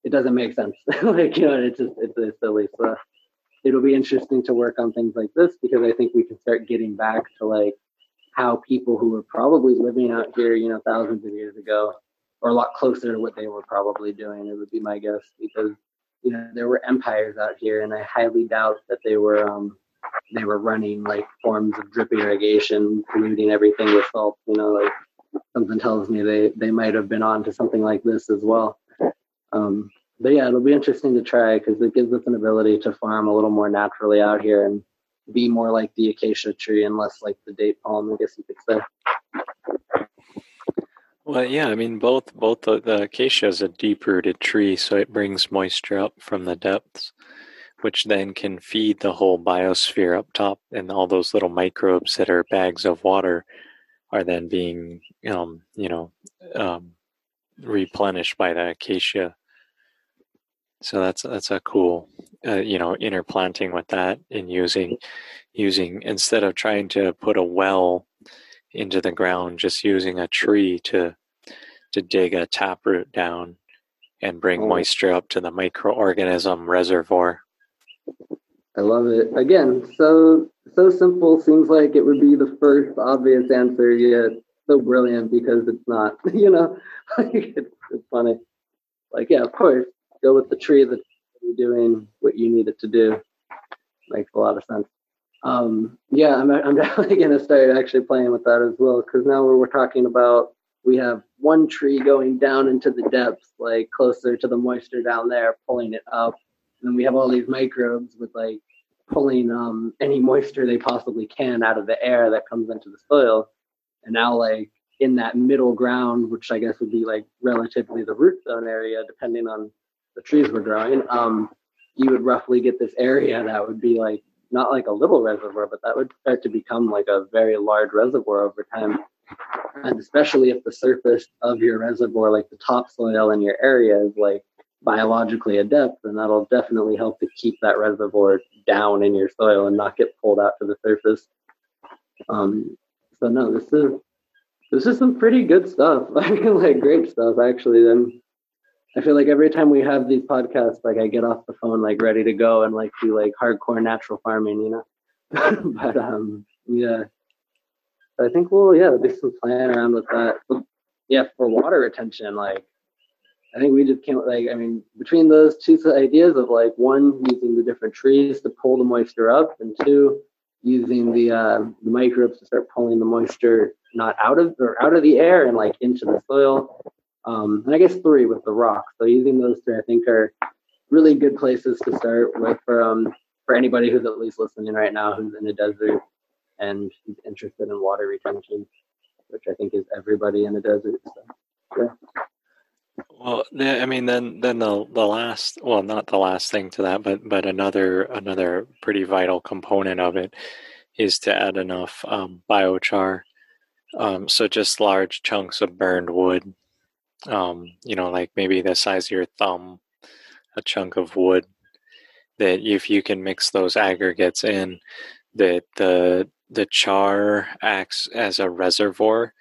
it doesn't make sense. like, you know, it's just it's, it's silly. So it'll be interesting to work on things like this because I think we can start getting back to like how people who were probably living out here, you know, thousands of years ago, or a lot closer to what they were probably doing. It would be my guess because you know there were empires out here, and I highly doubt that they were um, they were running like forms of drip irrigation, polluting everything with salt. You know, like something tells me they they might have been on to something like this as well. Um, but yeah, it'll be interesting to try because it gives us an ability to farm a little more naturally out here and be more like the acacia tree and less like the date palm, I guess you could say. Well, yeah, I mean both both the, the acacia is a deep rooted tree, so it brings moisture up from the depths, which then can feed the whole biosphere up top, and all those little microbes that are bags of water are then being, um, you know, um, replenished by the acacia so that's that's a cool, uh, you know, interplanting with that and using using instead of trying to put a well into the ground, just using a tree to to dig a taproot down and bring oh. moisture up to the microorganism reservoir. I love it. Again, so so simple. Seems like it would be the first obvious answer, yet so brilliant because it's not. You know, it's, it's funny. Like, yeah, of course, go with the tree that's doing what you need it to do. Makes a lot of sense. Um, yeah, I'm, I'm definitely going to start actually playing with that as well because now we're, we're talking about we have one tree going down into the depths, like closer to the moisture down there, pulling it up. And then we have all these microbes with like pulling um, any moisture they possibly can out of the air that comes into the soil. And now, like in that middle ground, which I guess would be like relatively the root zone area, depending on the trees were growing, um, you would roughly get this area that would be like not like a little reservoir, but that would start to become like a very large reservoir over time. And especially if the surface of your reservoir, like the topsoil in your area, is like biologically adept, then that'll definitely help to keep that reservoir down in your soil and not get pulled out to the surface. Um, so no, this is this is some pretty good stuff. I mean, like great stuff actually. Then I feel like every time we have these podcasts, like I get off the phone like ready to go and like do like hardcore natural farming, you know. but um, yeah, I think we'll yeah do some playing around with that. Yeah, for water retention, like I think we just came like I mean between those two ideas of like one using the different trees to pull the moisture up, and two using the uh, the microbes to start pulling the moisture not out of or out of the air and like into the soil. Um, and I guess three with the rock. So using those three, I think are really good places to start with for um for anybody who's at least listening right now who's in a desert and who's interested in water retention, which I think is everybody in a desert. So, yeah. Well, I mean, then then the the last, well, not the last thing to that, but but another another pretty vital component of it is to add enough um, biochar. Um, so just large chunks of burned wood, um, you know, like maybe the size of your thumb, a chunk of wood. That if you can mix those aggregates in, that the the char acts as a reservoir,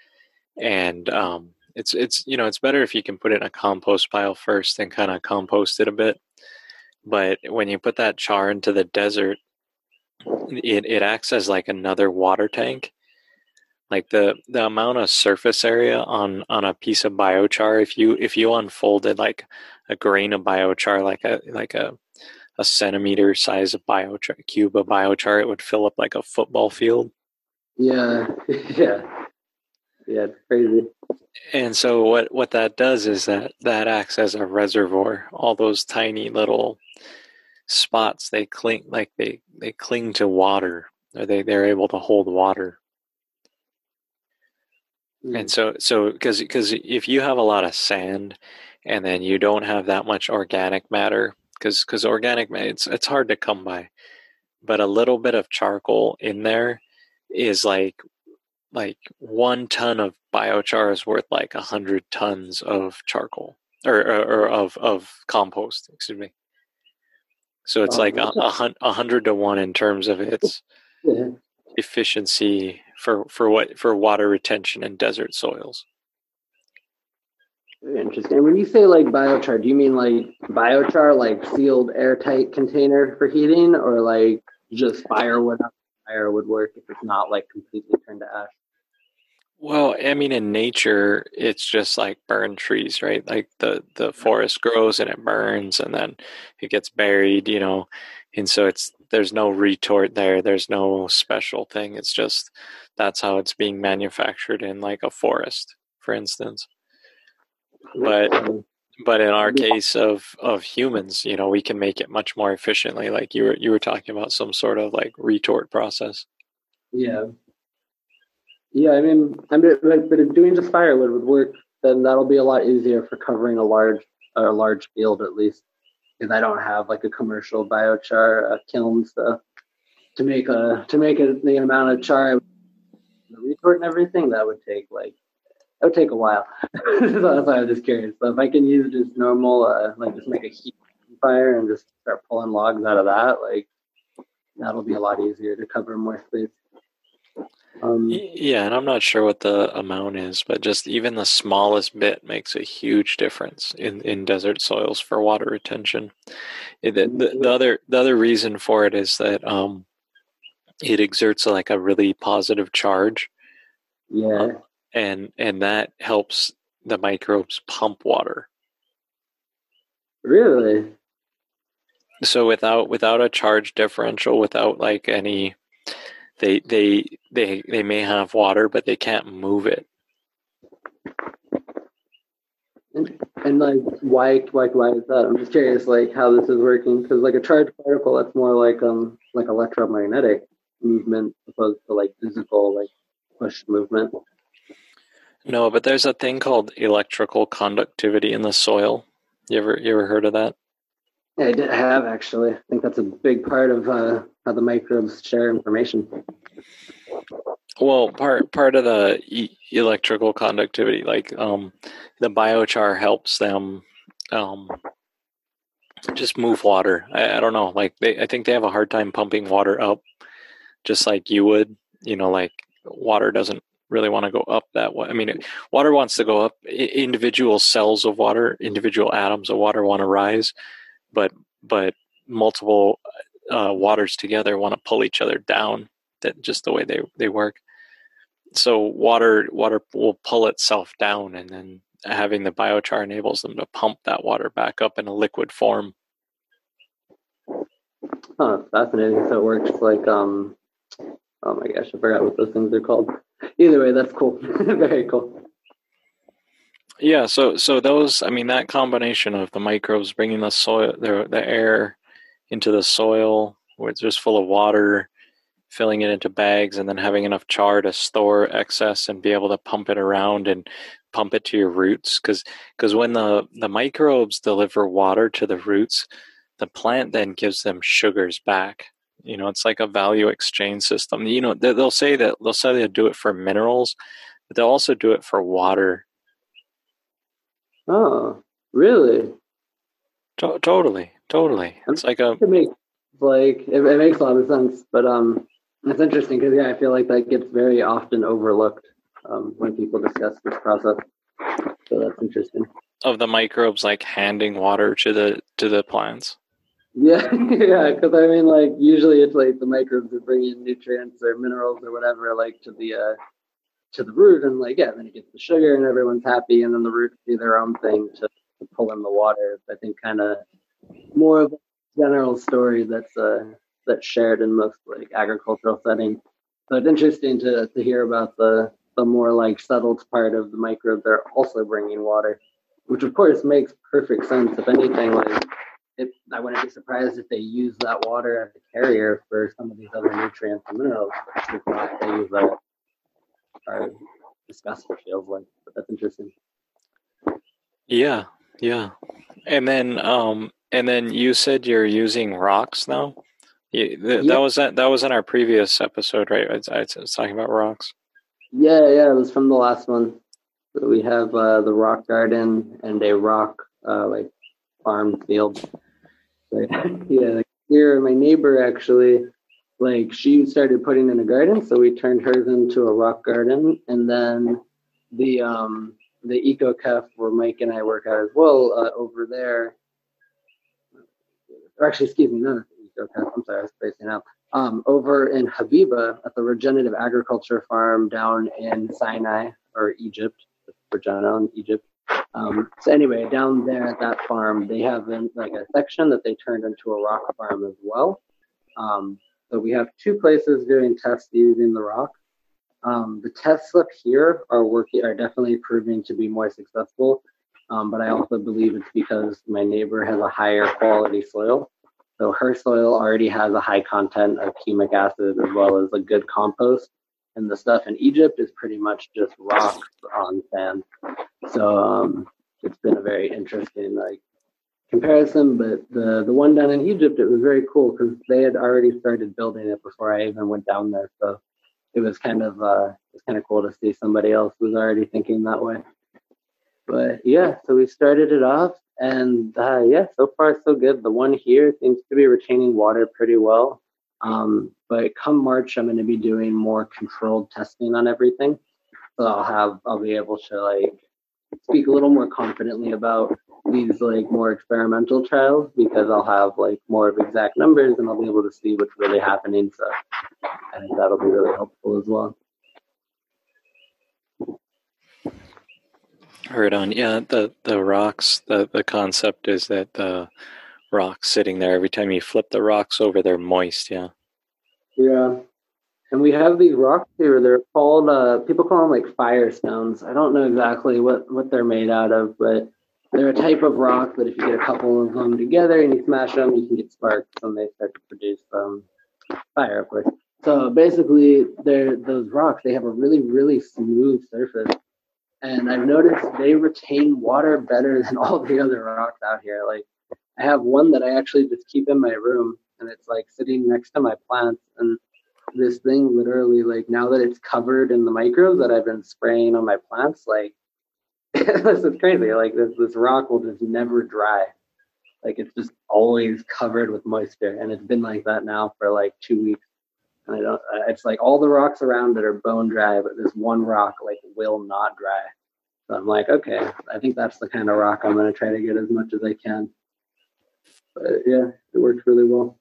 and um, it's it's you know it's better if you can put it in a compost pile first and kind of compost it a bit. But when you put that char into the desert, it, it acts as like another water tank. Like the the amount of surface area on on a piece of biochar, if you if you unfolded like a grain of biochar, like a like a a centimeter size of biochar cube of biochar, it would fill up like a football field. Yeah, yeah. Yeah, it's crazy. And so what what that does is that that acts as a reservoir. All those tiny little spots they cling like they they cling to water or they they're able to hold water. Mm. And so so because because if you have a lot of sand and then you don't have that much organic matter because because organic it's it's hard to come by but a little bit of charcoal in there is like like one ton of biochar is worth like a hundred tons of charcoal or, or, or, of of compost. Excuse me. So it's oh, like a, a, a, hundred to one in terms of its yeah. Efficiency for for what for water retention in desert soils. Interesting. When you say like biochar, do you mean like biochar, like sealed airtight container for heating, or like just firewood? Fire would work if it's not like completely turned to ash. Well, I mean, in nature, it's just like burn trees, right? Like the the forest grows and it burns, and then it gets buried, you know. And so it's there's no retort there. There's no special thing. It's just that's how it's being manufactured in like a forest, for instance. But but in our case of of humans, you know, we can make it much more efficiently. Like you were you were talking about some sort of like retort process. Yeah, yeah, I mean, I mean, but if doing just firewood would work, then that'll be a lot easier for covering a large, a large field at least, because I don't have like a commercial biochar uh, kiln to to make a to make a, the amount of char, the retort and everything. That would take like that would take a while. so that's why I was just curious. So if I can use just normal, uh, like just make a heat fire and just start pulling logs out of that, like that'll be a lot easier to cover more space. Um, yeah, and I'm not sure what the amount is, but just even the smallest bit makes a huge difference in, in desert soils for water retention. The, the, the other the other reason for it is that um, it exerts like a really positive charge. Yeah, uh, and and that helps the microbes pump water. Really? So without without a charge differential, without like any they they they they may have water but they can't move it. And, and like why why why is that? I'm just curious like how this is working because like a charged particle that's more like um like electromagnetic movement opposed to like physical like push movement. No but there's a thing called electrical conductivity in the soil. You ever you ever heard of that? Yeah, I did have actually. I think that's a big part of uh, how the microbes share information. Well, part part of the e- electrical conductivity, like um, the biochar helps them um, just move water. I, I don't know, like they, I think they have a hard time pumping water up, just like you would. You know, like water doesn't really want to go up that way. I mean, water wants to go up. Individual cells of water, individual atoms of water want to rise, but but multiple uh, waters together want to pull each other down. That just the way they they work. So water water will pull itself down, and then having the biochar enables them to pump that water back up in a liquid form. Oh, fascinating. So it works like um oh my gosh, I forgot what those things are called. Either way, that's cool. Very cool. Yeah, so so those I mean that combination of the microbes bringing the soil the the air into the soil where it's just full of water, filling it into bags and then having enough char to store excess and be able to pump it around and pump it to your roots. Because because when the the microbes deliver water to the roots the plant then gives them sugars back. You know it's like a value exchange system. You know they'll say that they'll say they do it for minerals but they'll also do it for water. Oh really? To- totally totally. It's like a it makes like it, it makes a lot of sense but um it's interesting because yeah i feel like that gets very often overlooked um, when people discuss this process. So that's interesting. Of the microbes like handing water to the to the plants? Yeah, yeah, because I mean, like usually it's like the microbes that bring in nutrients or minerals or whatever, like to the uh, to the root, and like yeah, then it gets the sugar and everyone's happy, and then the roots do their own thing to, to pull in the water. I think kind of more of a general story that's uh, that's shared in most like agricultural settings. So it's interesting to to hear about the the more like settled part of the microbe. They're also bringing water, which of course makes perfect sense. If anything, like I wouldn't be surprised if they use that water as a carrier for some of these other nutrients and minerals. Not, use that are discussed, it feels like. But that's interesting. Yeah, yeah. And then, um, and then you said you're using rocks now. Yeah, th- that was that. That was in our previous episode, right? I, I was talking about rocks. Yeah, yeah, it was from the last one. So we have uh, the rock garden and a rock uh, like farm field like, yeah, like here, my neighbor actually, like, she started putting in a garden, so we turned hers into a rock garden, and then the um the EcoKef where Mike and I work out as well uh, over there. Or actually, excuse me, no, EcoKef. I'm sorry, I was spacing out. Um, over in Habiba at the regenerative agriculture farm down in Sinai or Egypt, Virginia in Egypt. Um, so anyway, down there at that farm, they have in, like a section that they turned into a rock farm as well. Um, so we have two places doing tests using the rock. Um, the tests up here are working are definitely proving to be more successful, um, but I also believe it's because my neighbor has a higher quality soil. So her soil already has a high content of humic acid as well as a good compost and the stuff in Egypt is pretty much just rocks on sand. So um, it's been a very interesting like comparison. But the the one down in Egypt, it was very cool because they had already started building it before I even went down there. So it was kind of uh, it was kind of cool to see somebody else was already thinking that way. But yeah, so we started it off, and uh, yeah, so far so good. The one here seems to be retaining water pretty well. Um, but come March, I'm going to be doing more controlled testing on everything. So I'll have, I'll be able to like speak a little more confidently about these like more experimental trials because I'll have like more of exact numbers and I'll be able to see what's really happening. So I think that'll be really helpful as well. Heard on. Yeah, the the rocks. The the concept is that the rocks sitting there every time you flip the rocks over, they're moist. Yeah. Yeah. And we have these rocks here. They're called uh, people call them like firestones. I don't know exactly what what they're made out of, but they're a type of rock that if you get a couple of them together and you smash them, you can get sparks and they start to produce um, fire, of course. So basically, they're those rocks. They have a really really smooth surface, and I've noticed they retain water better than all the other rocks out here. Like I have one that I actually just keep in my room, and it's like sitting next to my plants. And this thing literally, like now that it's covered in the microbes that I've been spraying on my plants, like this is crazy. Like this this rock will just never dry. Like it's just always covered with moisture, and it's been like that now for like two weeks. and I don't. It's like all the rocks around it are bone dry, but this one rock like will not dry. So I'm like, okay, I think that's the kind of rock I'm going to try to get as much as I can. But yeah, it worked really well.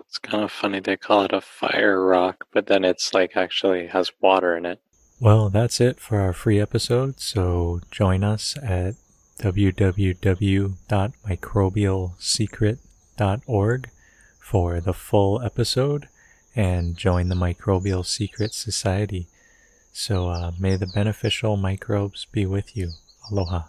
It's kind of funny they call it a fire rock, but then it's like actually has water in it. Well, that's it for our free episode. So join us at www.microbialsecret.org for the full episode and join the Microbial Secret Society. So uh, may the beneficial microbes be with you. Aloha.